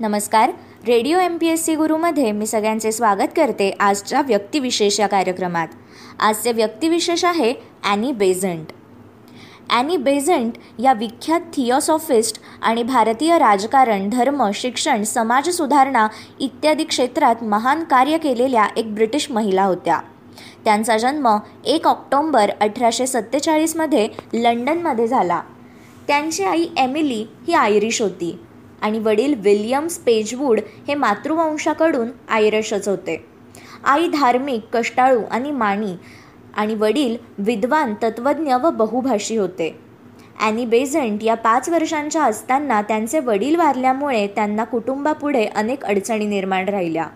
नमस्कार. Radio M P S C गुरुमध्ये मी सगळ्यांचे स्वागत करते आजच्या व्यक्तिविशेष या कार्यक्रमात. आजचे व्यक्तिविशेष आहे ॲनी बेझंट ॲनी बेझंट या विख्यात थिओसॉफिस्ट आणि भारतीय राजकारण धर्म शिक्षण समाज सुधारणा इत्यादी क्षेत्रात महान कार्य केलेल्या एक ब्रिटिश महिला होत्या. त्यांचा जन्म एक ऑक्टोंबर अठराशे सत्तेचाळीसमध्ये लंडनमध्ये झाला. त्यांची आई एमिली ही आयरिश होती. आणि वडील विल्यम्स पेजवूड हे मातृवंशाकडून आयरिशच होते आई धार्मिक कष्टाळू आणि माणी आणि वडील विद्वान तत्त्वज्ञ व बहुभाषी होते. ॲनी बेझंट या पाच वर्षांच्या असताना त्यांचे वडील वारल्यामुळे त्यांना कुटुंबापुढे अनेक अडचणी निर्माण राहिल्या.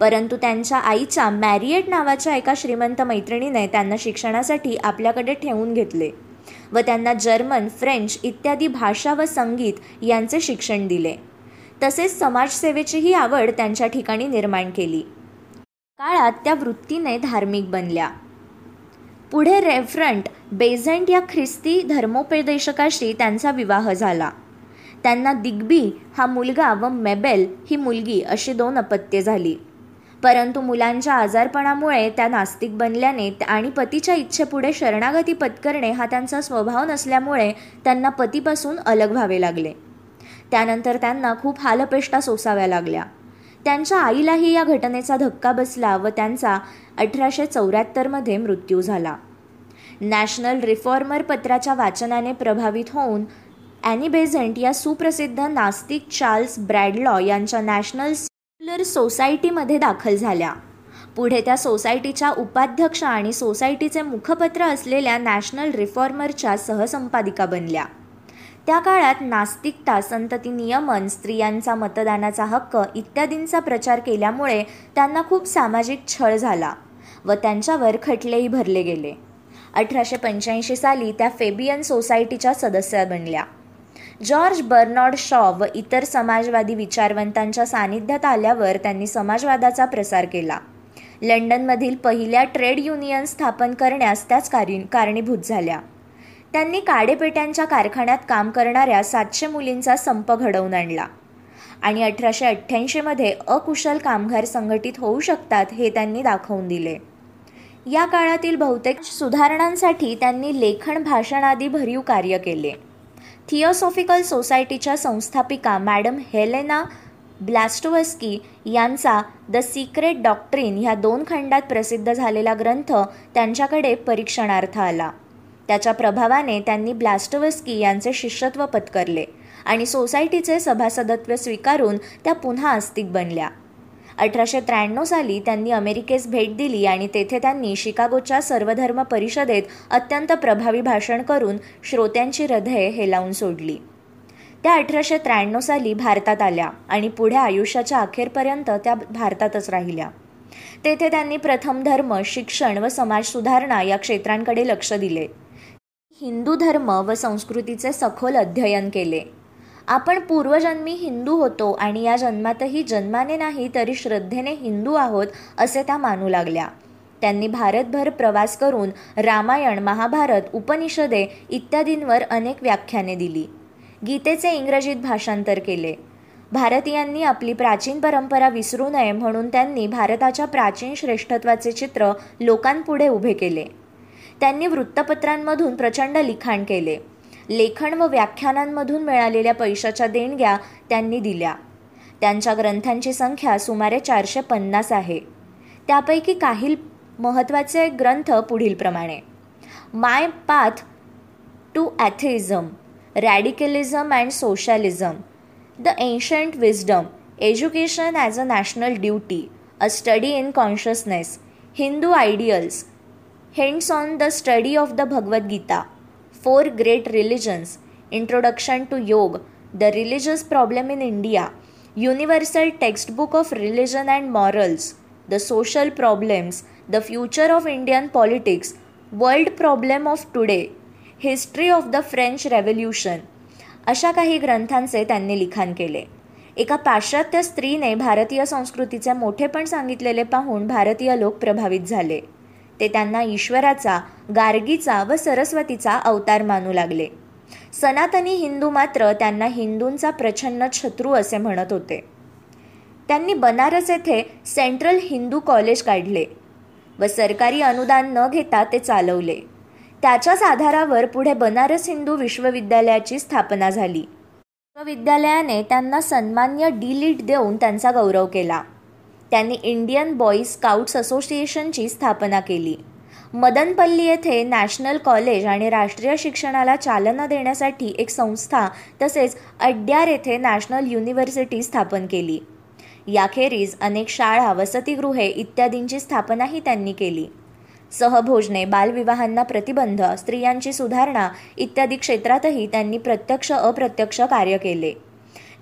परंतु त्यांच्या आईच्या मॅरिएट नावाच्या एका श्रीमंत मैत्रिणीने त्यांना शिक्षणासाठी आपल्याकडे ठेवून घेतले. व त्यांना जर्मन फ्रेंच इत्यादी भाषा व संगीत यांचे शिक्षण दिले. तसेच समाजसेवेचीही आवड त्यांच्या ठिकाणी निर्माण केली. काळात त्या वृत्तीने धार्मिक बनल्या. पुढे रेफरंट बेझंट या ख्रिस्ती धर्मोपदेशकाशी त्यांचा विवाह झाला. त्यांना दिग्बी हा मुलगा व मेबेल ही मुलगी अशी दोन अपत्ये झाली. परंतु मुलांच्या आजारपणामुळे त्या नास्तिक बनल्याने आणि पतीच्या इच्छेपुढे शरणागती पत्करणे हा त्यांचा स्वभाव नसल्यामुळे त्यांना पतीपासून अलग व्हावे लागले. त्यानंतर त्यांना खूप हालपेष्टा सोसाव्या लागल्या. त्यांच्या आईलाही या घटनेचा धक्का बसला व त्यांचा अठराशे चौऱ्याहत्तरमध्ये मृत्यू झाला. नॅशनल रिफॉर्मर पत्राच्या वाचनाने प्रभावित होऊन ॲनी बेझंट या सुप्रसिद्ध नास्तिक चार्ल्स ब्रॅडलॉ यांच्या नॅशनल सेक्युलर सोसायटीमध्ये दाखल झाल्या. पुढे त्या सोसायटीच्या उपाध्यक्ष आणि सोसायटीचे मुखपत्र असलेल्या नॅशनल रिफॉर्मरच्या सहसंपादिका बनल्या. त्या काळात नास्तिकता संतती नियमन स्त्रियांचा मतदानाचा हक्क इत्यादींचा प्रचार केल्यामुळे त्यांना खूप सामाजिक छळ झाला व त्यांच्यावर खटलेही भरले गेले. अठराशे पंच्याऐंशी साली त्या फेबियन सोसायटीच्या सदस्या बनल्या. जॉर्ज बर्नॉड शॉ व इतर समाजवादी विचारवंतांच्या सानिध्यात आल्यावर त्यांनी समाजवादाचा प्रसार केला. लंडनमधील पहिल्या ट्रेड युनियन स्थापन करण्यास त्याच कारणीभूत झाल्या. त्यांनी काडेपेट्यांच्या कारखान्यात काम करणाऱ्या सातशे मुलींचा संप घडवून आणला. आणि अठराशे अठ्ठ्याऐंशीमध्ये अकुशल कामगार संघटित होऊ शकतात हे त्यांनी दाखवून दिले. या काळातील बहुतेक सुधारणांसाठी त्यांनी लेखन भाषण आदी भरीव कार्य केले. थिओसॉफिकल सोसायटीच्या संस्थापिका मॅडम हेलेना ब्लॅस्टोवस्की यांचा द सिक्रेट डॉक्ट्रिन ह्या दोन खंडात प्रसिद्ध झालेला ग्रंथ त्यांच्याकडे परीक्षणार्थ आला. त्याच्या प्रभावाने त्यांनी ब्लॅस्टोवस्की यांचे शिष्यत्व पत्करले आणि सोसायटीचे सभासदत्व स्वीकारून त्या पुन्हा अस्तिक बनल्या. अठराशे त्र्याण्णव साली त्यांनी अमेरिकेस भेट दिली आणि तेथे त्यांनी शिकागोच्या सर्वधर्म परिषदेत अत्यंत प्रभावी भाषण करून श्रोत्यांची हृदये हेलावून सोडली. त्या अठराशे त्र्याण्णव साली भारतात आल्या आणि पुढे आयुष्याच्या अखेरपर्यंत त्या भारतातच राहिल्या. तेथे त्यांनी प्रथम धर्म शिक्षण व समाज सुधारणा या क्षेत्रांकडे लक्ष दिले. हिंदू धर्म व संस्कृतीचे सखोल अध्ययन केले. आपण पूर्वजन्मी हिंदू होतो आणि या जन्मातही जन्माने नाही तरी श्रद्धेने हिंदू आहोत असे त्या मानू लागल्या. त्यांनी भारतभर प्रवास करून रामायण महाभारत उपनिषदे इत्यादींवर अनेक व्याख्याने दिली. गीतेचे इंग्रजीत भाषांतर केले. भारतीयांनी आपली प्राचीन परंपरा विसरू नये म्हणून त्यांनी भारताच्या प्राचीन श्रेष्ठत्वाचे चित्र लोकांपुढे उभे केले. त्यांनी वृत्तपत्रांमधून प्रचंड लिखाण केले. लेखन व व्याख्यानांमधून मिळालेल्या पैशाच्या देणग्या त्यांनी दिल्या. त्यांच्या ग्रंथांची संख्या सुमारे चारशे पन्नास आहे. त्यापैकी काही महत्त्वाचे ग्रंथ पुढीलप्रमाणे my path to atheism radicalism and socialism the ancient wisdom education as a national duty a study in consciousness Hindu ideals hints on the study of the Bhagavad Gita. Four great religions introduction to yoga the religious problem in India universal textbook of religion and morals the social problems the future of Indian politics world problem of today history of the French revolution अशा काही ग्रंथांचे त्यांनी लिखाण केले. एका पाश्चात्य स्त्रीने भारतीय संस्कृतीचे मोठेपण सांगितलेले पाहून भारतीय लोक प्रभावित झाले. ते त्यांना ईश्वराचा गार्गीचा व सरस्वतीचा अवतार मानू लागले. सनातनी हिंदू मात्र त्यांना हिंदूंचा प्रछन्न शत्रू असे म्हणत होते. त्यांनी बनारस येथे सेंट्रल हिंदू कॉलेज काढले व सरकारी अनुदान न घेता ते चालवले. त्याच्याच आधारावर पुढे बनारस हिंदू विश्वविद्यालयाची स्थापना झाली. विश्वविद्यालयाने त्यांना सन्मान्य डी लिट देऊन त्यांचा गौरव केला. त्यांनी इंडियन बॉईज स्काउट्स असोसिएशनची स्थापना केली. मदनपल्ली येथे नॅशनल कॉलेज आणि राष्ट्रीय शिक्षणाला चालना देण्यासाठी एक संस्था तसेच अड्यार येथे नॅशनल युनिव्हर्सिटी स्थापन केली. याखेरीज अनेक शाळा वसतिगृहे इत्यादींची स्थापनाही त्यांनी केली. सहभोजने बालविवाहांना प्रतिबंध स्त्रियांची सुधारणा इत्यादी क्षेत्रातही त्यांनी प्रत्यक्ष अप्रत्यक्ष कार्य केले.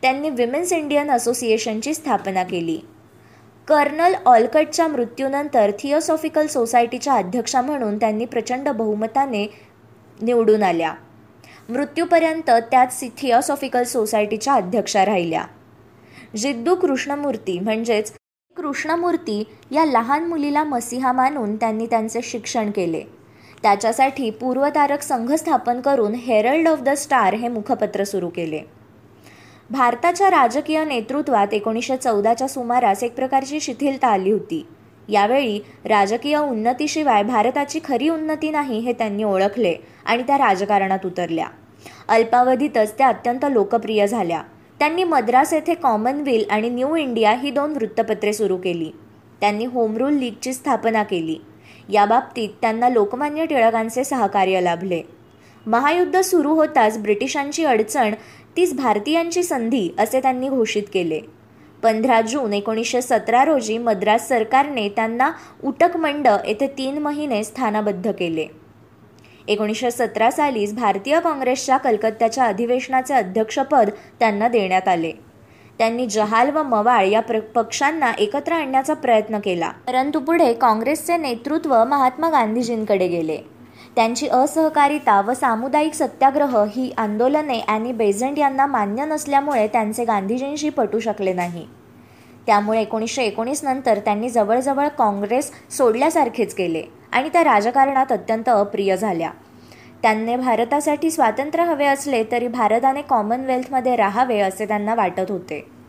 त्यांनी विमेन्स इंडियन असोसिएशनची स्थापना केली. कर्नल ऑलकटच्या मृत्यूनंतर थिओसॉफिकल सोसायटीच्या अध्यक्षा म्हणून त्यांनी प्रचंड बहुमताने निवडून आल्या. मृत्यूपर्यंत त्याच थिओसॉफिकल सोसायटीच्या अध्यक्षा राहिल्या. जिद्दू कृष्णमूर्ती म्हणजेच कृष्णमूर्ती या लहान मुलीला मसिहा मानून त्यांनी त्यांचे शिक्षण केले. त्याच्यासाठी पूर्वतारक संघ स्थापन करून हेरल्ड ऑफ द स्टार हे मुखपत्र सुरू केले. भारताच्या राजकीय नेतृत्वात एकोणीसशे चौदाच्या सुमारास एक प्रकारची शिथिलता आली होती. यावेळी राजकीय उन्नतीशिवाय भारताची खरी उन्नती नाही हे त्यांनी ओळखले आणि त्या राजकारणात उतरल्या. अल्पावधीतच त्या अत्यंत लोकप्रिय झाल्या. त्यांनी मद्रास येथे कॉमनवेल आणि न्यू इंडिया ही दोन वृत्तपत्रे सुरू केली. त्यांनी होमरूल लीगची स्थापना केली. याबाबतीत त्यांना लोकमान्य टिळकांचे सहकार्य लाभले. महायुद्ध सुरू होताच ब्रिटिशांची अडचण तीच भारतीयांची संधी असे त्यांनी घोषित केले. पंधरा जून एकोणीसशे सतरा रोजी मद्रास सरकारने त्यांना उटकमंड येथे तीन महिने स्थानबद्ध केले. एकोणीसशे सतरा सालीच भारतीय काँग्रेसच्या कलकत्त्याच्या अधिवेशनाचे अध्यक्षपद त्यांना देण्यात आले. त्यांनी जहाल व मवाळ या प्र पक्षांना एकत्र आणण्याचा प्रयत्न केला. परंतु पुढे काँग्रेसचे नेतृत्व महात्मा गांधीजींकडे गेले. त्यांची असहकारिता व सामुदायिक सत्याग्रह ही आंदोलने आणि बेझंट यांना मान्य नसल्यामुळे त्यांचे गांधीजींशी पटू शकले नाही. त्यामुळे एकोणीसशे एकोणीस नंतर त्यांनी जवळजवळ काँग्रेस सोडल्यासारखेच केले आणि त्या राजकारणात अत्यंत अप्रिय झाल्या. त्यांनी भारतासाठी स्वातंत्र्य हवे असले तरी भारताने कॉमनवेल्थमध्ये राहावे असे त्यांना वाटत होते.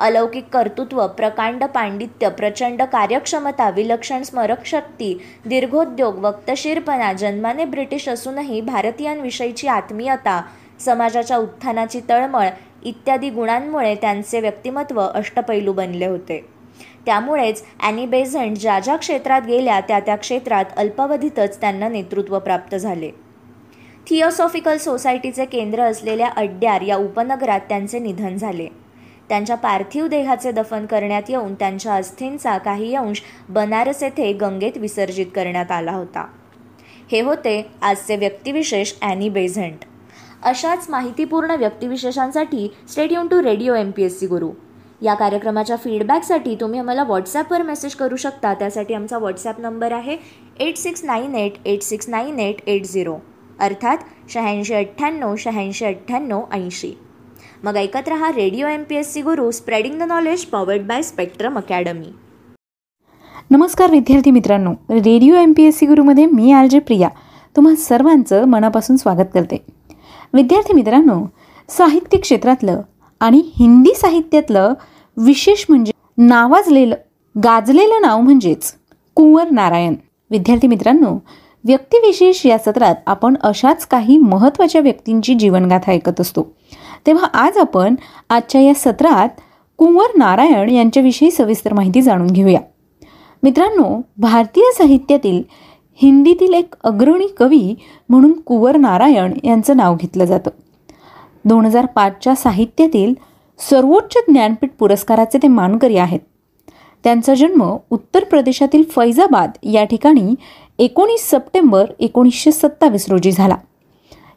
अलौकिक कर्तृत्व प्रकांड पांडित्य प्रचंड कार्यक्षमता विलक्षण स्मरकशक्ती दीर्घोद्योग वक्तशीरपणा जन्माने ब्रिटिश असूनही भारतीयांविषयीची आत्मीयता समाजाच्या उत्थानाची तळमळ इत्यादी गुणांमुळे त्यांचे व्यक्तिमत्व अष्टपैलू बनले होते. त्यामुळेच ॲनी बेझंट ज्या ज्या क्षेत्रात गेल्या त्या त्या क्षेत्रात अल्पावधीतच त्यांना नेतृत्व प्राप्त झाले. थिओसॉफिकल सोसायटीचे केंद्र असलेल्या अड्ड्यार या उपनगरात त्यांचे निधन झाले. त्यांच्या पार्थिव देहाचे दफन करण्यात येऊन त्यांच्या अस्थींचा काही अंश बनारस येथे गंगेत विसर्जित करण्यात आला होता. हे होते आजचे व्यक्तिविशेष ॲनी बेझंट. अशाच माहितीपूर्ण व्यक्तिविशेषांसाठी stay tuned to radio M P S C Guru. या कार्यक्रमाच्या फीडबॅकसाठी तुम्ही आम्हाला व्हॉट्सॲपवर मेसेज करू शकता. त्यासाठी आमचा व्हॉट्सॲप नंबर आहे eight six nine eight eight six nine eight eight zero. अर्थात शहाऐंशी अठ्ठ्याण्णव शहाऐंशी अठ्ठ्याण्णव ऐंशी. मग ऐकत रहा radio M P S C Guru spreading the knowledge powered by spectrum academy नमस्कार विद्यार्थी मित्रांनो. Radio M P S C गुरुमध्ये मी आर जे प्रिया. तुम्हा सर्वांचं मनापासून स्वागत करते. विद्यार्थी मित्रांनो साहित्य क्षेत्रातलं आणि हिंदी साहित्यातलं विशेष म्हणजे नावाजलेलं गाजलेलं नाव म्हणजेच कुंवर नारायण. विद्यार्थी मित्रांनो व्यक्तिविशेष या सत्रात आपण अशाच काही महत्त्वाच्या व्यक्तींची जीवनगाथा ऐकत असतो. तेव्हा आज आपण आजच्या या सत्रात कुंवर नारायण यांच्याविषयी सविस्तर माहिती जाणून घेऊया. मित्रांनो भारतीय साहित्यातील हिंदीतील एक अग्रणी कवी म्हणून कुंवर नारायण यांचं नाव घेतलं जातं. दोन हजार पाचच्या साहित्यातील सर्वोच्च ज्ञानपीठ पुरस्काराचे ते मानकरी आहेत. त्यांचा जन्म उत्तर प्रदेशातील फैजाबाद या ठिकाणी एकोणीस सप्टेंबर एकोणीसशे सत्तावीस रोजी झाला.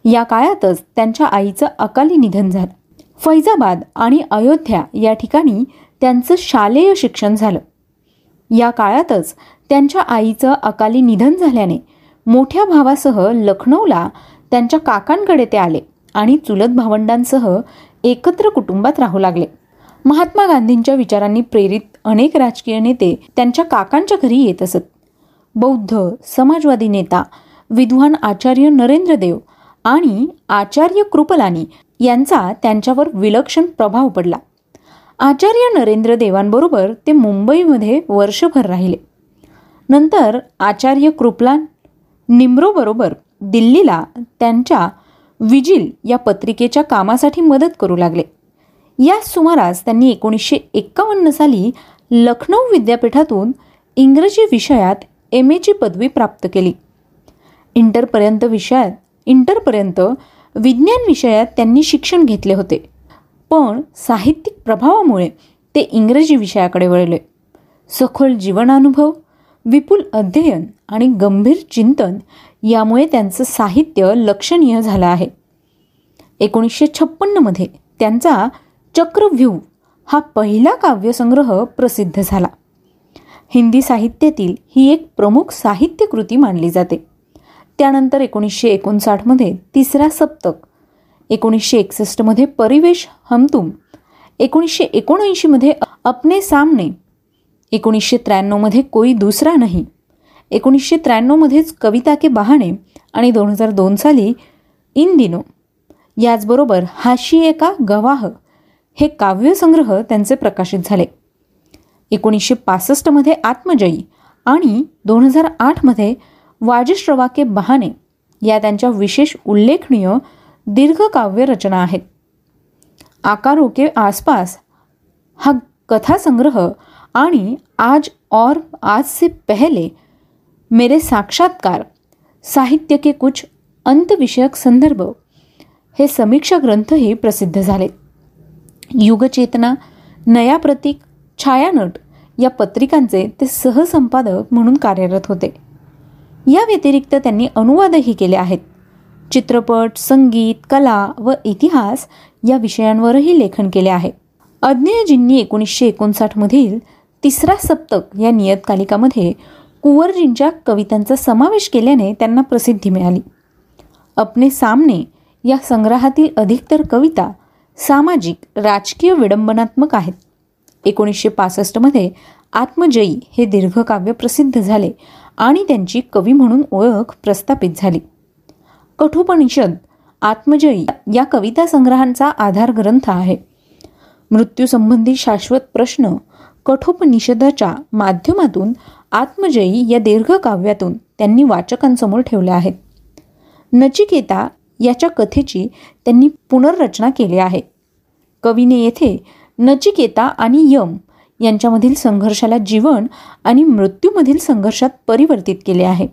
या काळातच त्यांच्या आईचं अकाली निधन झालं. फैजाबाद आणि अयोध्या या ठिकाणी त्यांचं शालेय शिक्षण झालं. या काळातच त्यांच्या आईचं अकाली निधन झाल्याने मोठ्या भावासह लखनौला त्यांच्या काकांकडे ते आले आणि चुलत भावंडांसह एकत्र कुटुंबात राहू लागले. महात्मा गांधींच्या विचारांनी प्रेरित अनेक राजकीय नेते त्यांच्या काकांच्या घरी येत असत. बौद्ध समाजवादी नेता विद्वान आचार्य नरेंद्र देव आणि आचार्य कृपलानी यांचा त्यांच्यावर विलक्षण प्रभाव पडला. आचार्य नरेंद्र देवांबरोबर ते मुंबईमध्ये वर्षभर राहिले. नंतर आचार्य कृपलान निम्रोबरोबर दिल्लीला त्यांच्या विजिल या पत्रिकेच्या कामासाठी मदत करू लागले. या सुमारास त्यांनी एकोणीसशे एक्कावन्न साली लखनौ विद्यापीठातून इंग्रजी विषयात एम एची पदवी प्राप्त केली. इंटरपर्यंत विषयात इंटरपर्यंत विज्ञान विषयात त्यांनी शिक्षण घेतले होते. पण साहित्यिक प्रभावामुळे ते इंग्रजी विषयाकडे वळले. सखोल जीवनानुभव विपुल अध्ययन आणि गंभीर चिंतन यामुळे त्यांचं साहित्य लक्षणीय झालं आहे. एकोणीसशे छप्पन्नमध्ये त्यांचा चक्रव्यूह हा पहिला काव्यसंग्रह प्रसिद्ध झाला. हिंदी साहित्यातील ही एक प्रमुख साहित्यकृती मानली जाते. त्यानंतर एकोणीसशे एकोणसाठमध्ये तिसरा सप्तक एकोणीसशे एकसष्टमध्ये परिवेश हमतुम एकोणीसशे एकोणऐंशीमध्ये अपने सामने एकोणीसशे त्र्याण्णवमध्ये कोई दुसरा नाही एकोणीसशे त्र्याण्णवमध्येच कविता के बहाणे आणि दोन हजार दोन साली इन दिनो. याचबरोबर हाशी एका गवाह हे काव्यसंग्रह त्यांचे प्रकाशित झाले. एकोणीसशे पासष्टमध्ये आत्मजयी आणि दोन हजार आठमध्ये वाजश्रवाके बहाणे या त्यांच्या विशेष उल्लेखनीय दीर्घकाव्य रचना आहेत. आकारो के आसपास हा कथासंग्रह आणि आज और आज से पहले मेरे साक्षात्कार साहित्य के कुछ अंतविषयक संदर्भ हे समीक्षा ग्रंथही प्रसिद्ध झाले. युगचेतना नया प्रतीक छायानट या पत्रिकांचे ते सहसंपादक म्हणून कार्यरत होते. या व्यतिरिक्त त्यांनी अनुवादही केले आहेत. चित्रपट संगीत कला व इतिहास या विषयांवरही लेखन केले आहे. अज्ञेयजींनी एकोणीसशे एकोणसाठमधील तिसरा सप्तक या नियतकालिकामध्ये कुंवरजींच्या कवितांचा समावेश केल्याने त्यांना प्रसिद्धी मिळाली. अपने सामने या संग्रहातील अधिकतर कविता सामाजिक राजकीय विडंबनात्मक आहेत. एकोणीसशे पासष्टमध्ये आत्मजयी हे दीर्घकाव्य प्रसिद्ध झाले आणि त्यांची कवी म्हणून ओळख प्रस्थापित झाली. कठोपनिषद आत्मजयी या कविता संग्रहांचा आधार ग्रंथ आहे. मृत्यूसंबंधी शाश्वत प्रश्न कठोपनिषदाच्या माध्यमातून आत्मजयी या दीर्घकाव्यातून त्यांनी वाचकांसमोर ठेवले आहेत. नचिकेता याच्या कथेची त्यांनी पुनर्रचना केली आहे. कवीने येथे नचिकेता आणि यम यांच्यामधील संघर्षाला जीवन आणि मृत्यूमधील संघर्षात परिवर्तित केले आहे.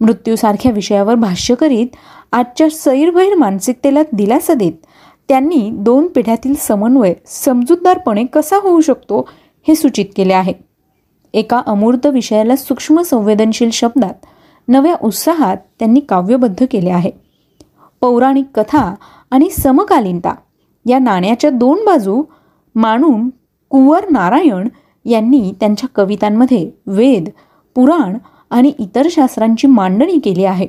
मृत्यूसारख्या विषयावर भाष्य करीत आजच्या सैरभैर मानसिकतेला दिलासा देत त्यांनी दोन पिढ्यातील समन्वय समजूतदारपणे कसा होऊ शकतो हे सूचित केले आहे. एका अमूर्त विषयाला सूक्ष्म संवेदनशील शब्दात नव्या उत्साहात त्यांनी काव्यबद्ध केले आहे. पौराणिक कथा आणि समकालीनता या नाण्याच्या दोन बाजू मानून कुंवर नारायण यांनी त्यांच्या कवितांमध्ये वेद पुराण आणि इतर शास्त्रांची मांडणी केली आहे.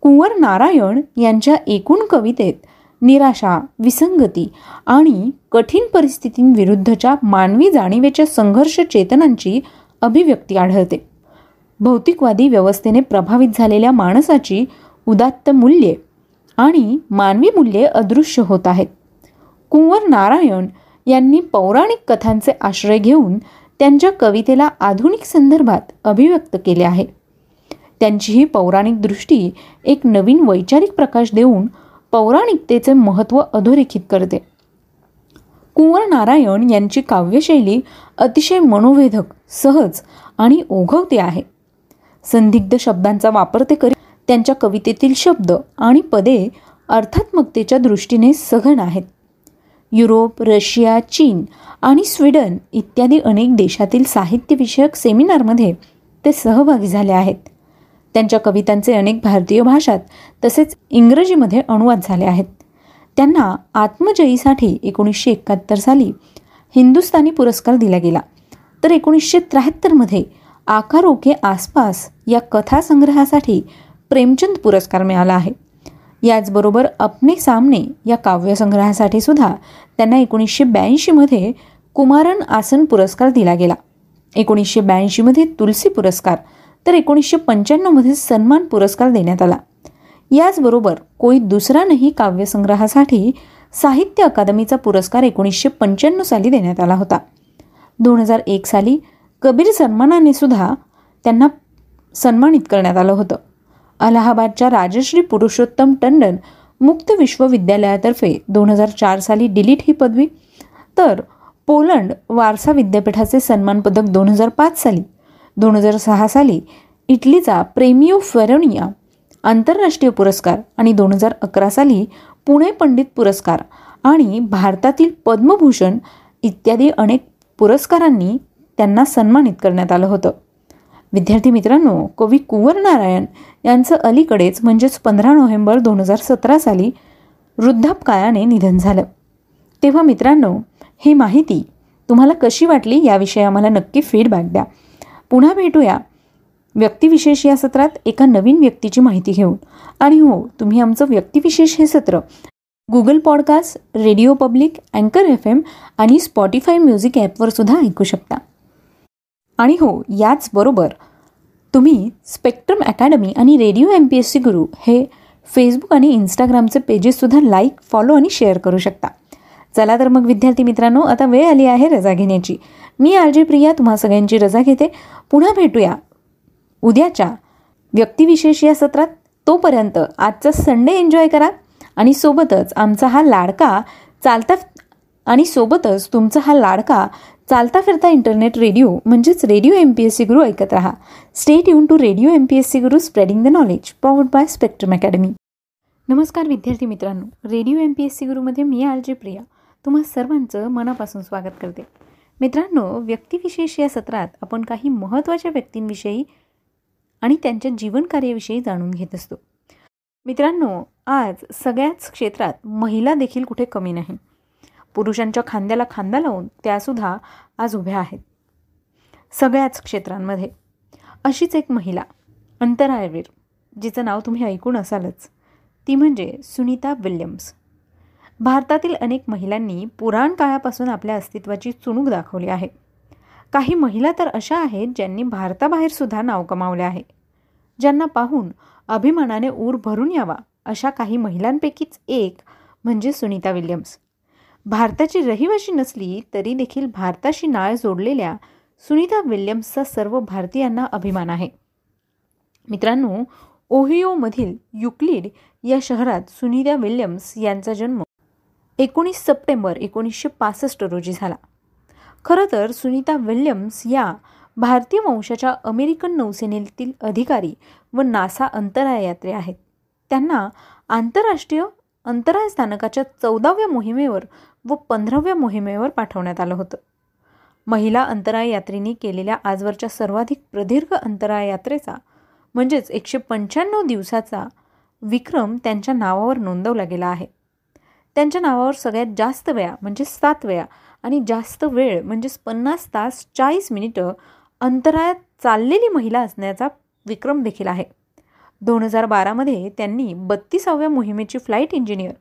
कुंवर नारायण यांच्या एकूण कवितेत निराशा विसंगती आणि कठीण परिस्थितींविरुद्धच्या मानवी जाणीवेच्या संघर्ष चेतनांची अभिव्यक्ती आढळते. भौतिकवादी व्यवस्थेने प्रभावित झालेल्या माणसाची उदात्त मूल्ये आणि मानवी मूल्ये अदृश्य होत आहेत. कुंवर नारायण यांनी पौराणिक कथांचे आश्रय घेऊन त्यांच्या कवितेला आधुनिक संदर्भात अभिव्यक्त केले आहे. त्यांची ही पौराणिक दृष्टी एक नवीन वैचारिक प्रकाश देऊन पौराणिकतेचे महत्त्व अधोरेखित करते. कुंवर नारायण यांची काव्यशैली अतिशय मनोवेधक सहज आणि ओघवते आहे. संदिग्ध शब्दांचा वापर ते करीत त्यांच्या कवितेतील शब्द आणि पदे अर्थात्मकतेच्या दृष्टीने सघन आहेत. युरोप रशिया चीन आणि स्वीडन इत्यादी अनेक देशातील साहित्यविषयक सेमिनारमध्ये ते सहभागी झाले आहेत. त्यांच्या कवितांचे अनेक भारतीय भाषात तसेच इंग्रजीमध्ये अनुवाद झाले आहेत. त्यांना आत्मजयीसाठी एकोणीसशे एकाहत्तर साली हिंदुस्थानी पुरस्कार दिला गेला. तर एकोणीसशे त्र्याहत्तरमध्ये आकारोके आसपास या कथासंग्रहासाठी प्रेमचंद पुरस्कार मिळाला आहे. याचबरोबर अपने सामने या काव्यसंग्रहासाठी सुद्धा त्यांना एकोणीसशे ब्याऐंशीमध्ये कुमारन आसन पुरस्कार दिला गेला. एकोणीसशे ब्याऐंशीमध्ये तुलसी पुरस्कार तर एकोणीसशे पंच्याण्णवमध्ये सन्मान पुरस्कार देण्यात आला. याचबरोबर कोई दुसरा नाही काव्यसंग्रहासाठी साहित्य अकादमीचा पुरस्कार एकोणीसशे पंच्याण्णव साली देण्यात आला होता. दोन हजार एक साली कबीर सन्मानाने सुद्धा त्यांना सन्मानित करण्यात आलं होतं. अलाहाबादच्या राजश्री पुरुषोत्तम टंडन मुक्त विश्वविद्यालयातर्फे दोन हजार चार साली डिलीट ही पदवी. तर पोलंड वारसा विद्यापीठाचे सन्मान पदक दोन हजार पाच साली दोन हजार सहा साली इटलीचा प्रेमियो फेरोनिया आंतरराष्ट्रीय पुरस्कार आणि दोन हजार अकरा साली पुणे पंडित पुरस्कार आणि भारतातील पद्मभूषण इत्यादी अनेक पुरस्कारांनी त्यांना सन्मानित करण्यात आलं होतं. विद्यार्थी मित्रांनो कवी कुंवर नारायण यांचं अलीकडेच म्हणजेच पंधरा नोव्हेंबर दोन हजार सतरा साली वृद्धापकाळाने निधन झालं. तेव्हा मित्रांनो ही माहिती तुम्हाला कशी वाटली याविषयी आम्हाला नक्की फीडबॅक द्या. पुन्हा भेटूया व्यक्तिविशेष या सत्रात एका नवीन व्यक्तीची माहिती घेऊन. आणि हो तुम्ही आमचं व्यक्तिविशेष हे सत्र गुगल पॉडकास्ट रेडिओ पब्लिक अँकर एफ एम आणि स्पॉटीफाय म्युझिक ॲपवर सुद्धा ऐकू शकता. आणि हो याचबरोबर तुम्ही स्पेक्ट्रम अकॅडमी आणि radio M P S C Guru हे फेसबुक आणि इंस्टाग्रामचे पेजेससुद्धा लाईक फॉलो आणि शेअर करू शकता. चला तर मग विद्यार्थी मित्रांनो आता वेळ आली आहे रजा घेण्याची. मी आर जे प्रिया तुम्हा सगळ्यांची रजा घेते. पुन्हा भेटूया. उद्याच्या व्यक्तिविशेष या सत्रात. तोपर्यंत आजचा संडे एन्जॉय करा आणि सोबतच आमचा हा लाडका चालता आणि सोबतच तुमचा हा लाडका चालता फिरता इंटरनेट रेडिओ म्हणजेच radio M P S C Guru ऐकत राहा. Stay युन to radio M P S C Guru spreading the knowledge powered by spectrum academy नमस्कार विद्यार्थी मित्रांनो. Radio M P S C गुरुमध्ये मी आर जे प्रिया. तुम्हा सर्वांचं मनापासून स्वागत करते. मित्रांनो व्यक्तिविशेष या सत्रात आपण काही महत्त्वाच्या व्यक्तींविषयी आणि त्यांच्या जीवनकार्याविषयी जाणून घेत असतो. मित्रांनो आज सगळ्याच क्षेत्रात महिला देखील कुठे कमी नाही. पुरुषांच्या खांद्याला खांदा लावून त्यासुद्धा आज उभ्या आहेत. सगळ्याच क्षेत्रांमध्ये अशीच एक महिला अंतराळवीर जिचं नाव तुम्ही ऐकून असालच. ती म्हणजे सुनीता विल्यम्स. भारतातील अनेक महिलांनी पुराण काळापासून आपल्या अस्तित्वाची चुणूक दाखवली आहे. काही महिला तर अशा आहेत ज्यांनी भारताबाहेरसुद्धा नाव कमावले आहे. ज्यांना पाहून अभिमानाने ऊर भरून यावा अशा काही महिलांपैकीच एक म्हणजे सुनीता विल्यम्स. भारताची रहिवाशी नसली तरी देखील भारताशी नाळ जोडलेल्या सुनीता विल्यम्सचा सर्व भारतीयांना अभिमान आहे. मित्रांनो ओहिओमधील युक्लिड या शहरात सुनीता विल्यम्स यांचा जन्म एकोणीस सप्टेंबर एकोणीसशे पासष्ट रोजी झाला. खरं तर सुनीता विल्यम्स या भारतीय वंशाच्या अमेरिकन नौसेनेतील अधिकारी व नासा अंतराळ यात्रे आहेत. त्यांना आंतरराष्ट्रीय अंतराळ स्थानकाच्या चौदाव्या मोहिमेवर व पंधराव्या मोहिमेवर पाठवण्यात आलं होतं. महिला अंतराळ यात्रेने केलेल्या आजवरच्या सर्वाधिक प्रदीर्घ अंतराळ यात्रेचा म्हणजेच एकशे पंच्याण्णव दिवसाचा विक्रम त्यांच्या नावावर नोंदवला गेला आहे. त्यांच्या नावावर सगळ्यात जास्त वेळा म्हणजे सात वेळा आणि जास्त वेळ म्हणजेच पन्नास तास चाळीस मिनिटं अंतराळात चाललेली महिला असण्याचा विक्रम देखील आहे. दोन हजार बारामध्ये त्यांनी बत्तीसाव्या मोहिमेची फ्लाईट इंजिनियर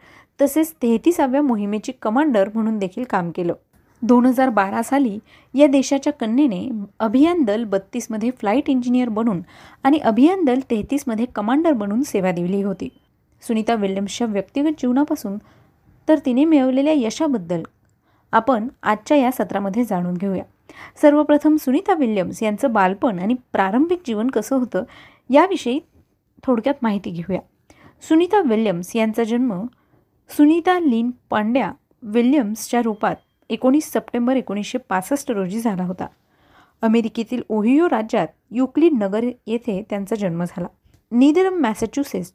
तसेच तेहतीसाव्या मोहिमेची कमांडर म्हणून देखील काम केलं. दोन हजार बारा साली या देशाच्या कन्येने अभियान दल बत्तीसमध्ये फ्लाईट इंजिनियर बनून आणि अभियान दल तेहतीसमध्ये कमांडर बनून सेवा दिली होती. सुनीता विल्यम्सच्या व्यक्तिगत जीवनापासून तर तिने मिळवलेल्या यशाबद्दल आपण आजच्या या सत्रामध्ये जाणून घेऊया. सर्वप्रथम सुनीता विल्यम्स यांचं बालपण आणि प्रारंभिक जीवन कसं होतं याविषयी थोडक्यात माहिती घेऊया. सुनीता विल्यम्स यांचा जन्म सुनीता लीन पांड्या विल्यम्सच्या रूपात एकोणीस सप्टेंबर एकोणीसशे पासष्ट रोजी झाला होता. अमेरिकेतील ओहियो राज्यात युक्लिड नगर येथे त्यांचा जन्म झाला. नीदरम मॅसेच्युसेट्स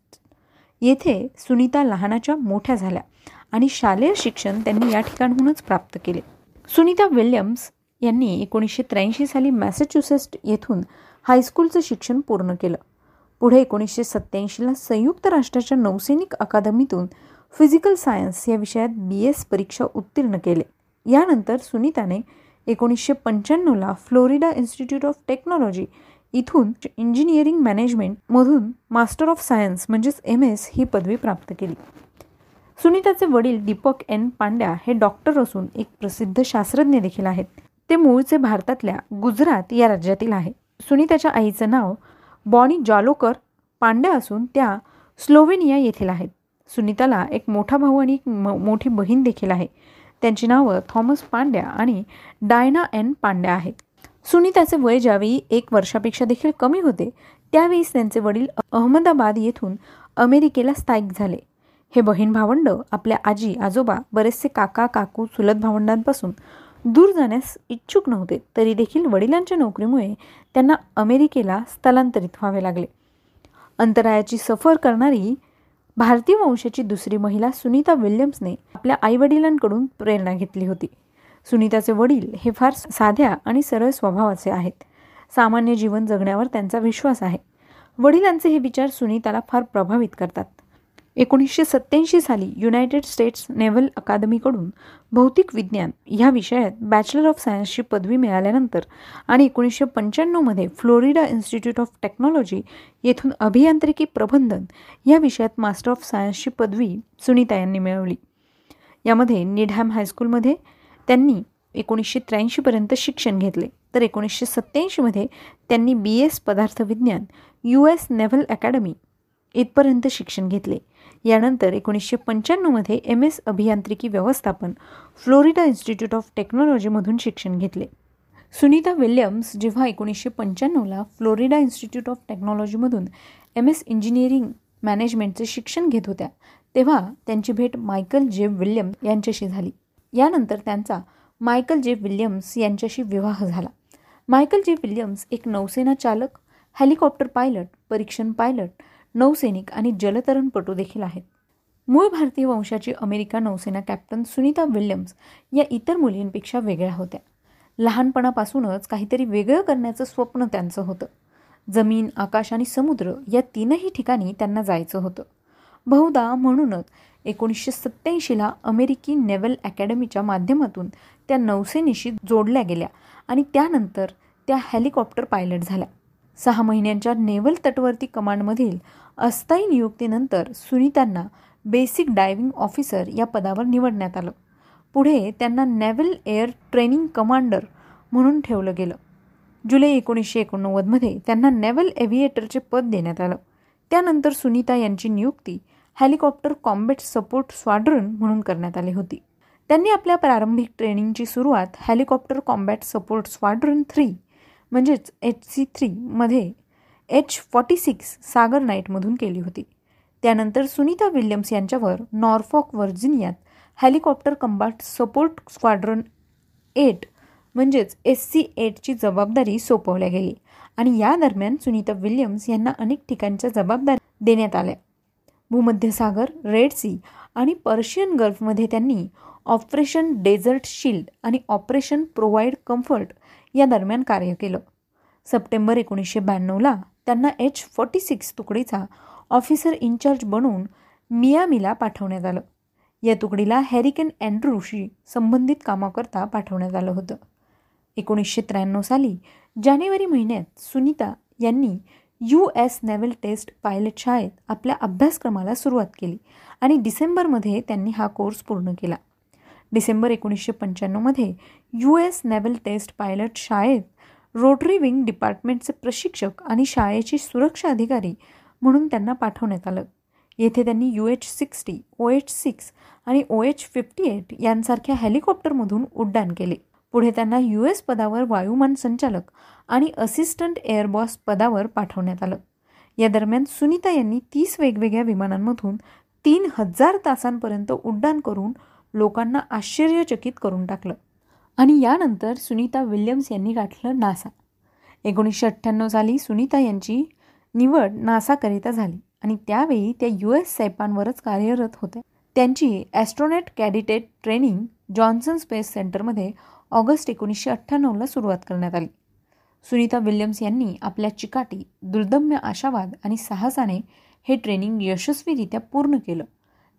येथे सुनीता लहानाच्या मोठ्या झाल्या आणि शालेय शिक्षण त्यांनी या ठिकाणहूनच प्राप्त केले. सुनीता विल्यम्स यांनी एकोणीसशे त्र्याऐंशी साली मॅसेच्युसेट्स येथून हायस्कूलचं शिक्षण पूर्ण केलं. पुढे एकोणीसशे सत्त्याऐंशीला संयुक्त राष्ट्राच्या नौसैनिक अकादमीतून फिजिकल सायन्स या विषयात बी एस परीक्षा उत्तीर्ण केले. यानंतर सुनीताने एकोणीसशे पंच्याण्णवला फ्लोरिडा इन्स्टिट्यूट ऑफ टेक्नॉलॉजी इथून इंजिनिअरिंग मॅनेजमेंटमधून मास्टर ऑफ सायन्स म्हणजेच एम एस ही पदवी प्राप्त केली. सुनीताचे वडील दीपक एन पांड्या हे डॉक्टर असून एक प्रसिद्ध शास्त्रज्ञ देखील आहेत. ते मूळचे भारतातल्या गुजरात या राज्यातील आहे. सुनीताच्या आईचं नाव बॉनी जॉलोकर पांड्या असून त्या स्लोवेनिया येथील आहेत. सुनीताला एक मोठा भाऊ आणि एक मोठी बहीण देखील आहे. त्यांची नावं थॉमस पांड्या आणि डायना एन पांड्या आहेत. सुनीताचे वय ज्यावेळी एक वर्षापेक्षा देखील कमी होते त्यावेळीच त्यांचे वडील अहमदाबाद येथून अमेरिकेला स्थायिक झाले. हे बहीण भावंड आपल्या आजी आजोबा बरेचसे काका काकू चुलत भावंडांपासून दूर जाण्यास इच्छुक नव्हते तरी देखील वडिलांच्या नोकरीमुळे त्यांना अमेरिकेला स्थलांतरित व्हावे लागले. अंतरायाची सफर करणारी भारतीय वंशाची दुसरी महिला सुनीता विल्यम्सने आपल्या आईवडिलांकडून प्रेरणा घेतली होती. सुनीताचे वडील हे फार साध्या आणि सरळ स्वभावाचे आहेत. सामान्य जीवन जगण्यावर त्यांचा विश्वास आहे. वडिलांचे हे विचार सुनीताला फार प्रभावित करतात. एकोणीसशे सत्त्याऐंशी साली युनायटेड स्टेट्स नेव्हल अकादमीकडून भौतिक विज्ञान ह्या विषयात बॅचलर ऑफ सायन्सची पदवी मिळाल्यानंतर आणि एकोणीसशे पंच्याण्णवमध्ये फ्लोरिडा इन्स्टिट्यूट ऑफ टेक्नॉलॉजी येथून अभियांत्रिकी प्रबंधन या विषयात मास्टर ऑफ सायन्सची पदवी सुनीता यांनी मिळवली. यामध्ये निडहॅम हायस्कूलमध्ये त्यांनी एकोणीसशे त्र्याऐंशीपर्यंत शिक्षण घेतले. तर एकोणीसशे सत्त्याऐंशीमध्ये त्यांनी बी एस पदार्थविज्ञान यू एस नेव्हल अकॅडमी इथपर्यंत शिक्षण घेतले. यानंतर एकोणीसशे पंच्याण्णवमध्ये एम एस अभियांत्रिकी व्यवस्थापन फ्लोरिडा इन्स्टिट्यूट ऑफ टेक्नॉलॉजीमधून शिक्षण घेतले. सुनीता विल्यम्स जेव्हा एकोणीसशे पंच्याण्णवला फ्लोरिडा इन्स्टिट्यूट ऑफ टेक्नॉलॉजीमधून एम एस इंजिनिअरिंग मॅनेजमेंटचे शिक्षण घेत होत्या तेव्हा त्यांची भेट मायकल जे विल्यम्स यांच्याशी झाली. यानंतर त्यांचा मायकल जे विल्यम्स यांच्याशी विवाह झाला. मायकल जे विल्यम्स एक नौसेना चालक हेलिकॉप्टर पायलट परीक्षण पायलट नौसैनिक आणि जलतरणपटू देखील आहेत. मूळ भारतीय वंशाची अमेरिका नौसेना कॅप्टन सुनीता विल्यम्स या इतर मुलींपेक्षा वेगळ्या होत्या. लहानपणापासूनच काहीतरी वेगळं करण्याचं स्वप्न त्यांचं होतं. जमीन आकाश आणि समुद्र या तीनही ठिकाणी त्यांना जायचं होतं. बहुधा म्हणूनच एकोणीसशे सत्त्याऐंशीला अमेरिकी नेव्हल अकॅडमीच्या माध्यमातून त्या नौसेनेशी जोडल्या गेल्या आणि त्यानंतर त्या हेलिकॉप्टर पायलट झाल्या. सहा महिन्यांच्या नेव्हल तटवर्ती कमांडमधील अस्थायी नियुक्तीनंतर सुनीतांना बेसिक डायव्हिंग ऑफिसर या पदावर निवडण्यात आलं. पुढे त्यांना नेव्हल एअर ट्रेनिंग कमांडर म्हणून ठेवलं गेलं. जुलै एकोणीसशे एकोणनव्वदमध्ये त्यांना नेव्हल एव्हिएटरचे पद देण्यात आलं. त्यानंतर सुनीता यांची नियुक्ती हेलिकॉप्टर कॉम्बॅट सपोर्ट स्वाड्रन म्हणून करण्यात आली होती. त्यांनी आपल्या प्रारंभिक ट्रेनिंगची सुरुवात helicopter combat support squadron three म्हणजेच एच सी थ्रीमध्ये एच फॉर्टी सिक्स सागर नाईटमधून केली होती. त्यानंतर सुनीता विल्यम्स यांच्यावर Norfolk व्हर्जिनियात helicopter combat support squadron eight म्हणजेच एस सी एटची जबाबदारी सोपवल्या गेली आणि या दरम्यान सुनीता विल्यम्स यांना अनेक ठिकाणच्या जबाबदारी देण्यात आल्या. भूमध्य सागर रेड सी आणि पर्शियन गल्फमध्ये त्यांनी ऑपरेशन डेझर्ट शिल्ड आणि ऑपरेशन प्रोव्हाइड कम्फर्ट या दरम्यान कार्य केलं. सप्टेंबर एकोणीसशे ब्याण्णवला त्यांना एच फोर्टी सिक्स तुकडीचा ऑफिसर इन्चार्ज बनवून मियामीला पाठवण्यात आलं. या तुकडीला हॅरिकेन अँड्रूशी संबंधित कामाकरता पाठवण्यात आलं होतं. एकोणीसशे त्र्याण्णव साली जानेवारी महिन्यात सुनीता यांनी U S naval test pilot शाळेत आपल्या अभ्यासक्रमाला सुरुवात केली आणि डिसेंबरमध्ये त्यांनी हा कोर्स पूर्ण केला. डिसेंबर एकोणीसशे पंच्याण्णवमध्ये U S naval test pilot शाळेत रोटरी विंग डिपार्टमेंटचे प्रशिक्षक आणि शाळेची सुरक्षा अधिकारी म्हणून त्यांना पाठवण्यात आलं. येथे त्यांनी U H sixty O H six आणि ओ एच फिफ्टी एट यांसारख्या हेलिकॉप्टरमधून उड्डाण केले. पुढे त्यांना यू एस पदावर वायुमान संचालक आणि असिस्टंट एअरबॉस पदावर पाठवण्यात आलं. या दरम्यान सुनीता यांनी तीस वेगवेगळ्या विमानांमधून तीन हजार तासांपर्यंत उड्डाण करून लोकांना आश्चर्यचकित करून टाकलं. आणि यानंतर सुनीता विल्यम्स यांनी गाठलं नासा. एकोणीसशे अठ्ठ्याण्णव साली सुनीता यांची निवड नासाकरिता झाली आणि त्यावेळी त्या यू एस सैपांवरच कार्यरत होत्या. त्यांची astronaut candidate training Johnson space सेंटरमध्ये ऑगस्ट एकोणीसशे अठ्ठ्याण्णवला सुरुवात करण्यात आली. सुनीता विल्यम्स यांनी आपल्या चिकाटी दुर्दम्य आशावाद आणि साहसाने हे ट्रेनिंग यशस्वीरित्या पूर्ण केलं.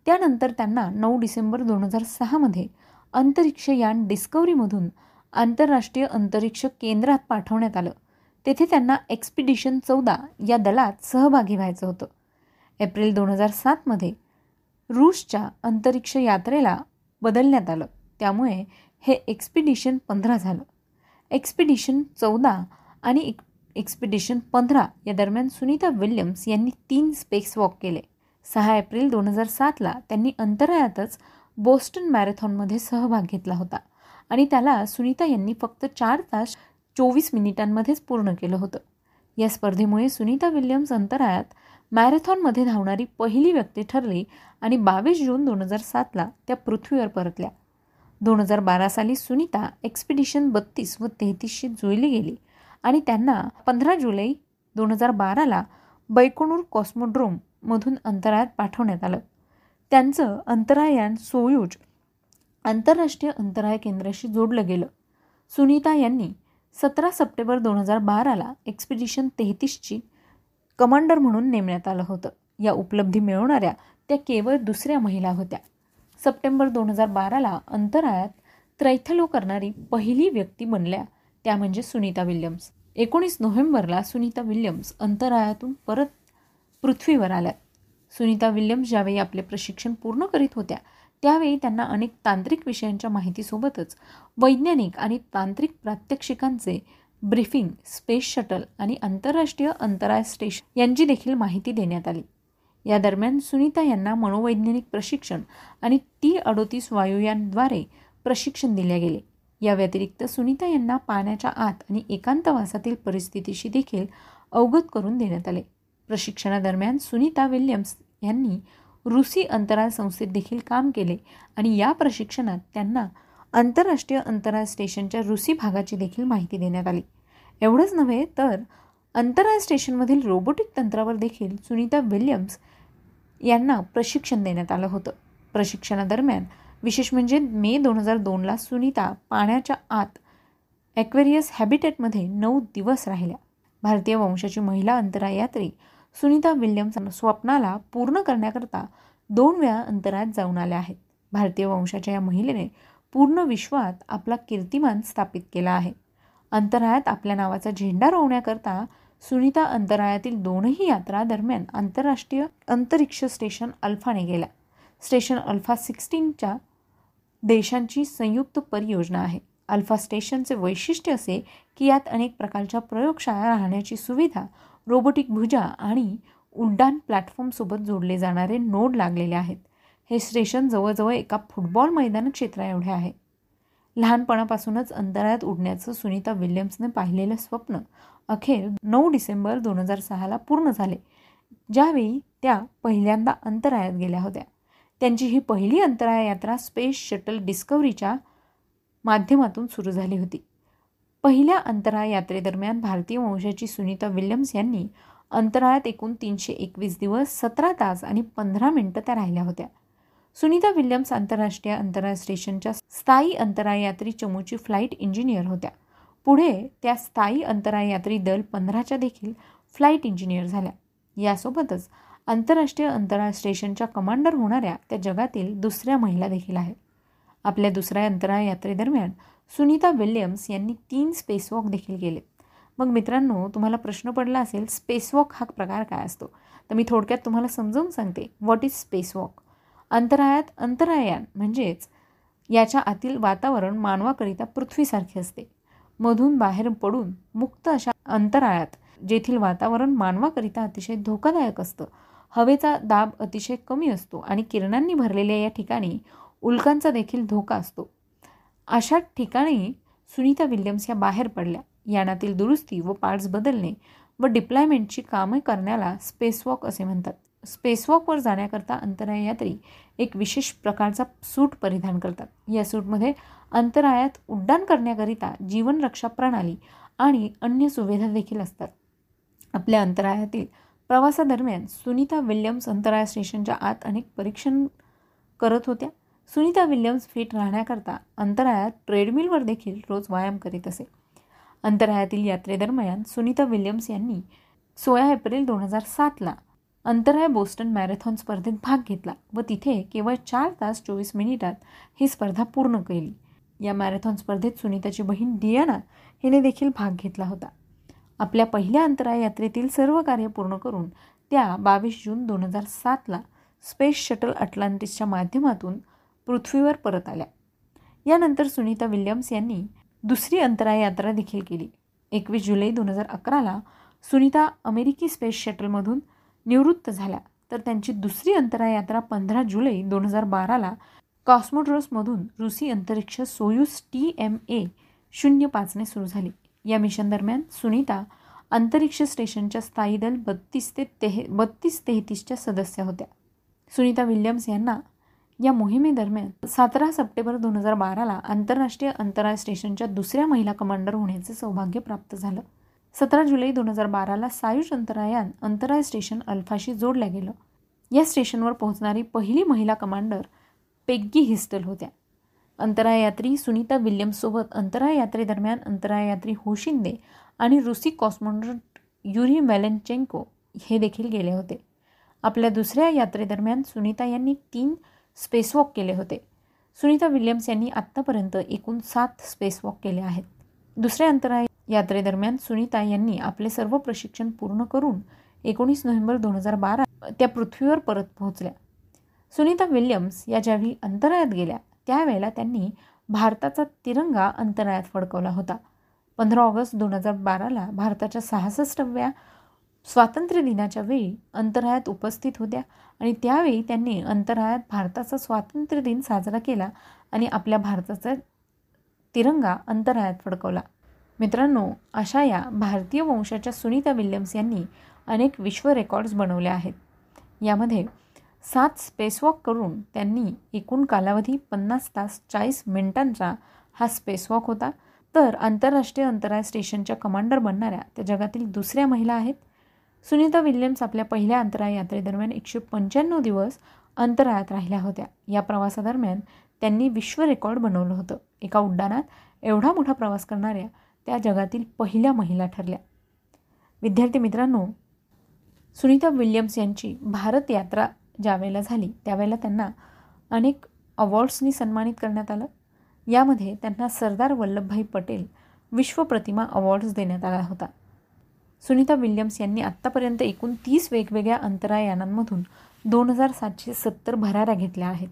त्यानंतर त्यांना नऊ डिसेंबर दोन हजार सहामध्ये अंतरिक्ष यान डिस्कवरीमधून आंतरराष्ट्रीय अंतरिक्ष केंद्रात पाठवण्यात आलं. तेथे त्यांना एक्सपिडिशन चौदा या दलात सहभागी व्हायचं होतं. एप्रिल दोन हजार सातमध्ये रूसच्या अंतरिक्ष यात्रेला बदलण्यात आलं. त्यामुळे हे एक्सपिडिशन पंधरा झालं. एक्सपिडिशन चौदा आणि एक्सपिडिशन पंधरा या दरम्यान सुनीता विल्यम्स यांनी तीन स्पेस वॉक केले. सहा एप्रिल दोन हजार सातला त्यांनी अंतराळातच बोस्टन मॅरेथॉनमध्ये सहभाग घेतला होता आणि त्याला सुनीता यांनी फक्त चार तास चोवीस मिनिटांमध्येच पूर्ण केलं होतं. या स्पर्धेमुळे सुनीता विल्यम्स अंतराळात मॅरेथॉनमध्ये धावणारी पहिली व्यक्ती ठरली आणि बावीस जून दोन हजार सातला त्या पृथ्वीवर परतल्या. दोन हजार बारा साली सुनीता एक्सपिडिशन बत्तीस व तेहतीसशी जुळली गेली आणि त्यांना पंधरा जुलै दोन हजार बाराला बैकुणूर मधून अंतराळात पाठवण्यात आलं. त्यांचं अंतरायान सोयूज आंतरराष्ट्रीय अंतराळ केंद्राशी जोडलं गेलं. सुनीता यांनी सतरा सप्टेंबर दोन हजार बाराला एक्सपिडिशन तेहतीसची कमांडर म्हणून नेमण्यात आलं होतं. या उपलब्धी मिळवणाऱ्या त्या केवळ दुसऱ्या महिला होत्या. सप्टेंबर दोन हजार बाराला अंतराळात त्रैथलो करणारी पहिली व्यक्ती बनल्या त्या म्हणजे सुनीता विल्यम्स. एकोणीस नोव्हेंबरला सुनीता विल्यम्स अंतराळातून परत पृथ्वीवर आल्यात सुनीता विल्यम्स ज्यावेळी आपले प्रशिक्षण पूर्ण करीत होत्या त्यावेळी त्यांना अनेक तांत्रिक विषयांच्या माहितीसोबतच वैज्ञानिक आणि तांत्रिक प्रात्यक्षिकांचे ब्रीफिंग स्पेस शटल आणि आंतरराष्ट्रीय अंतराळ स्टेशन यांची देखील माहिती देण्यात आली. या दरम्यान सुनीता यांना मनोवैज्ञानिक प्रशिक्षण आणि टी अडोतीस वायुयानद्वारे प्रशिक्षण दिले गेले. या व्यतिरिक्त सुनीता यांना पाण्याच्या आत आणि एकांतवासातील परिस्थितीशी देखील अवगत करून देण्यात आले. प्रशिक्षणादरम्यान सुनीता विल्यम्स यांनी रुसी अंतराळ संस्थेत देखील काम केले आणि या प्रशिक्षणात त्यांना आंतरराष्ट्रीय अंतराळ स्टेशनच्या रुसी भागाची देखील माहिती देण्यात आली. एवढंच नव्हे तर अंतराळ स्टेशनमधील रोबोटिक तंत्रावर देखील सुनीता विल्यम्स यांना प्रशिक्षण देण्यात आलं होतं. प्रशिक्षणादरम्यान विशेष म्हणजे मे दोन हजार दोनला सुनीता पाण्याच्या आत ॲक्वेरियस हॅबिटेटमध्ये नऊ दिवस राहिल्या. भारतीय वंशाची महिला अंतराळयात्री सुनीता विल्यम्स स्वप्नाला पूर्ण करण्याकरता दोन वेळा अंतराळात जाऊन आल्या आहेत. भारतीय वंशाच्या या महिलेने पूर्ण विश्वात आपला कीर्तिमान स्थापित केला आहे. अंतराळात आपल्या नावाचा झेंडा रोवण्याकरता सुनीता अंतराळातील दोनही यात्रा दरम्यान आंतरराष्ट्रीय अंतरिक्ष स्टेशन अल्फाने गेल्या. स्टेशन अल्फा सिक्स्टीनच्या देशांची संयुक्त परियोजना आहे. अल्फा स्टेशनचे वैशिष्ट्य असे की यात अनेक प्रकारच्या प्रयोगशाळा राहण्याची सुविधा रोबोटिक भुजा आणि उड्डाण प्लॅटफॉर्मसोबत जोडले जाणारे नोड लागलेले आहेत. हे स्टेशन जवळजवळ एका फुटबॉल मैदान क्षेत्रा एवढे आहे. लहानपणापासूनच अंतराळात उडण्याचं सुनीता विल्यम्सने पाहिलेलं स्वप्न अखेर नऊ डिसेंबर दोन हजार सहाला पूर्ण झाले ज्यावेळी त्या पहिल्यांदा अंतराळात गेल्या होत्या. त्यांची ही पहिली अंतराळ यात्रा स्पेस शटल डिस्कवरीच्या माध्यमातून सुरू झाली होती. पहिल्या अंतराळ यात्रेदरम्यान भारतीय वंशाची सुनीता विल्यम्स यांनी अंतराळात एकूण तीनशे एकवीस दिवस सतरा तास आणि पंधरा मिनटं त्या राहिल्या होत्या. सुनीता विल्यम्स आंतरराष्ट्रीय अंतराळ स्टेशनच्या स्थायी अंतराळ यात्री चमूची फ्लाईट इंजिनियर होत्या. पुढे त्या स्थायी अंतराळ यात्री दल पंधराच्या देखील फ्लाईट इंजिनियर झाल्या. यासोबतच आंतरराष्ट्रीय अंतराळ स्टेशनच्या कमांडर होणाऱ्या त्या जगातील दुसऱ्या महिला देखील आहेत. आपल्या दुसऱ्या अंतराळ यात्रेदरम्यान सुनीता विल्यम्स यांनी तीन स्पेसवॉक देखील केले. मग मित्रांनो तुम्हाला प्रश्न पडला असेल स्पेसवॉक हा प्रकार काय असतो? तर मी थोडक्यात तुम्हाला समजावून सांगते. व्हॉट इज स्पेसवॉक अंतराळात अंतरायान म्हणजेच याच्या आतील वातावरण मानवाकरिता पृथ्वीसारखे असते. मधून बाहेर पडून मुक्त अशा अंतराळात जेथील वातावरण मानवाकरिता अतिशय धोकादायक असतं. हवेचा दाब अतिशय कमी असतो आणि किरणांनी भरलेल्या या ठिकाणी उल्कांचा देखील धोका असतो. अशा ठिकाणी सुनीता विल्यम्स या बाहेर पडल्या. यानातील दुरुस्ती व पार्ट्स बदलणे व डिप्लॉयमेंटची कामे करण्याला स्पेसवॉक असे म्हणतात. स्पेसवॉकवर जाण्याकरता अंतरायात्री एक विशेष प्रकारचा सूट परिधान करतात. या सूटमध्ये अंतराळात उड्डाण करण्याकरिता जीवनरक्षा प्रणाली आणि अन्य सुविधा देखील असतात. आपल्या अंतराळातील प्रवासादरम्यान सुनीता विल्यम्स अंतराळ स्टेशनच्या आत अनेक परीक्षण करत होत्या. सुनीता विल्यम्स फिट राहण्याकरता अंतराळात ट्रेडमिलवर देखील रोज व्यायाम करीत असे. अंतराळातील यात्रेदरम्यान सुनीता विल्यम्स यांनी सोळा एप्रिल दोन हजार सातला अंतराळ बोस्टन मॅरेथॉन स्पर्धेत भाग घेतला व तिथे केवळ चार तास चोवीस मिनिटात ही स्पर्धा पूर्ण केली. या मॅरेथॉन स्पर्धेत सुनीताची बहीण डियाना हिने देखील भाग घेतला होता. आपल्या पहिल्या अंतराळ यात्रेतील सर्व कार्य पूर्ण करून त्या बावीस जून दोन हजार सातला स्पेस शटल अटलांटिसच्या माध्यमातून पृथ्वीवर परत आल्या. यानंतर सुनीता विल्यम्स यांनी दुसरी अंतराळ यात्रा देखील केली. एकवीस जुलै दोन हजार अकराला सुनीता अमेरिकी स्पेस शटलमधून निवृत्त झाल्या. तर त्यांची दुसरी अंतराळ यात्रा पंधरा जुलै दोन हजार बाराला कॉस्मोड्रोसमधून रूसी अंतरिक्ष सोयूस टी एम ए शून्य पाचने सुरू झाली. या मिशन दरम्यान सुनीता अंतरिक्ष स्टेशनच्या स्थायी दल बत्तीस ते तेह बत्तीस तेहतीसच्या सदस्य होत्या. सुनीता विल्यम्स यांना या मोहिमेदरम्यान सतरा सप्टेंबर दोन हजार बाराला आंतरराष्ट्रीय अंतराळ स्टेशनच्या दुसऱ्या महिला कमांडर होण्याचे सौभाग्य प्राप्त झालं. सतरा जुलै दोन हजार बाराला सायुष अंतरायान अंतराळ स्टेशन अल्फाशी जोडल्या गेलं. या स्टेशनवर पोहोचणारी पहिली महिला कमांडर पेग्गी हिस्टल होत्या. अंतरायात्री सुनीता विल्यम्ससोबत अंतराळ यात्रेदरम्यान अंतराळ होशिंदे आणि रुसी कॉस्मॉन्ड्रट युरी मेलेनचेंको हे देखील गेले होते. आपल्या दुसऱ्या यात्रेदरम्यान सुनीता यांनी तीन स्पेसवॉक केले होते. सुनीता विल्यम्स यांनी आत्तापर्यंत एकूण सात स्पेसवॉक केले आहेत. दुसऱ्या अंतराळ यात्रेदरम्यान सुनीता यांनी आपले सर्व प्रशिक्षण पूर्ण करून एकोणीस नोव्हेंबर दोन हजार बारा त्या पृथ्वीवर परत पोहोचल्या. सुनीता विल्यम्स या ज्यावेळी अंतराळात गेल्या त्यावेळेला त्यांनी भारताचा तिरंगा अंतराळात फडकवला होता. पंधरा ऑगस्ट दोन हजार बाराला भारताच्या सहासष्टव्या स्वातंत्र्य दिनाच्या वेळी अंतराळात उपस्थित होत्या आणि त्यावेळी त्यांनी अंतराळात भारताचा स्वातंत्र्य दिन साजरा केला आणि आपल्या भारताचा तिरंगा अंतराळात फडकवला. मित्रांनो अशा या भारतीय वंशाच्या सुनीता विल्यम्स यांनी अनेक विश्व रेकॉर्ड्स बनवले आहेत. यामध्ये सात स्पेसवॉक करून त्यांनी एकूण कालावधी पन्नास तास चाळीस मिनिटांचा हा स्पेसवॉक होता. तर आंतरराष्ट्रीय अंतराळ स्टेशनच्या कमांडर बनणाऱ्या त्या जगातील दुसऱ्या महिला आहेत. सुनीता विल्यम्स आपल्या पहिल्या अंतराळ यात्रेदरम्यान एकशे पंच्याण्णव दिवस अंतराळात राहिल्या होत्या. या प्रवासादरम्यान त्यांनी विश्व रेकॉर्ड बनवलं होतं. एका उड्डाणात एवढा मोठा प्रवास करणाऱ्या त्या जगातील पहिल्या महिला ठरल्या. विद्यार्थी मित्रांनो सुनीता विल्यम्स यांची भारत यात्रा ज्यावेळेला झाली त्यावेळेला त्यांना अनेक अवॉर्ड्सनी सन्मानित करण्यात आलं. यामध्ये त्यांना सरदार वल्लभभाई पटेल विश्व प्रतिमा अवॉर्ड्स देण्यात आला होता. सुनीता विल्यम्स यांनी आत्तापर्यंत एकूण तीस वेगवेगळ्या अंतरायानांमधून दोन हजार सातशे सत्तर भराऱ्या घेतल्या आहेत.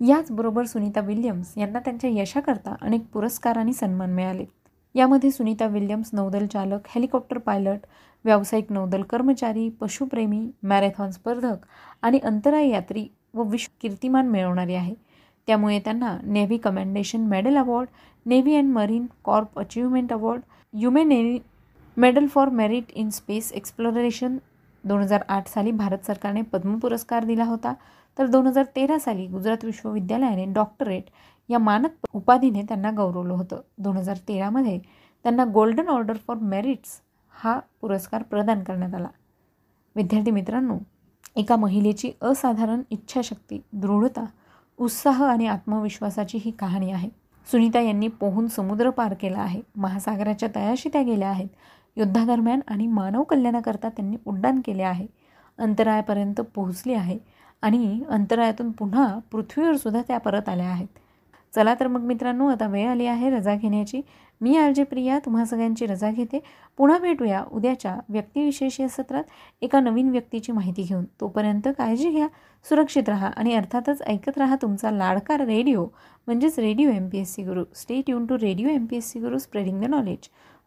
याचबरोबर सुनीता विल्यम्स यांना त्यांच्या यशाकरता अनेक पुरस्कार आणि सन्मान मिळाले. यामध्ये सुनीता विल्यम्स नौदल चालक हेलिकॉप्टर पायलट व्यावसायिक नौदल कर्मचारी पशुप्रेमी मॅरेथॉन स्पर्धक आणि अंतराळ यात्री व विश्व कीर्तिमान मिळवणारी आहे. त्यामुळे त्यांना navy commendation medal award navy and marine corps achievement award humanitarian medal for merit in space exploration. दोन हजार आठ साली भारत सरकारने पद्म पुरस्कार दिला होता. तर दोन हजार तेरा साली गुजरात विश्वविद्यालयाने डॉक्टरेट या मानक उपाधीने त्यांना गौरवलं होतं. दोन हजार तेरामध्ये त्यांना गोल्डन ऑर्डर फॉर मेरिट्स हा पुरस्कार प्रदान करण्यात आला. विद्यार्थी मित्रांनो एका महिलेची असाधारण इच्छाशक्ती दृढता उत्साह आणि आत्मविश्वासाची ही कहाणी आहे. सुनीता यांनी पोहून समुद्र पार केला आहे. महासागराच्या तयाशी त्या गेल्या आहेत. युद्धादरम्यान आणि मानव कल्याणाकरता त्यांनी उड्डाण केले आहे. अंतराळापर्यंत पोहोचले आहे आणि अंतराळातून पुन्हा पृथ्वीवर सुद्धा त्या परत आल्या आहेत. चला तर मग मित्रांनो आता वेळ आली आहे रजा घेण्याची. मी आरजे प्रिया तुम्हा सगळ्यांची रजा घेते. पुन्हा भेटूया उद्याच्या व्यक्तिविशेष या सत्रात एका नवीन व्यक्तीची माहिती घेऊन. तोपर्यंत काळजी घ्या सुरक्षित राहा आणि अर्थातच ऐकत राहा तुमचा लाडका रेडिओ म्हणजेच radio M P S C Guru stay tune to radio M P S C Guru spreading the knowledge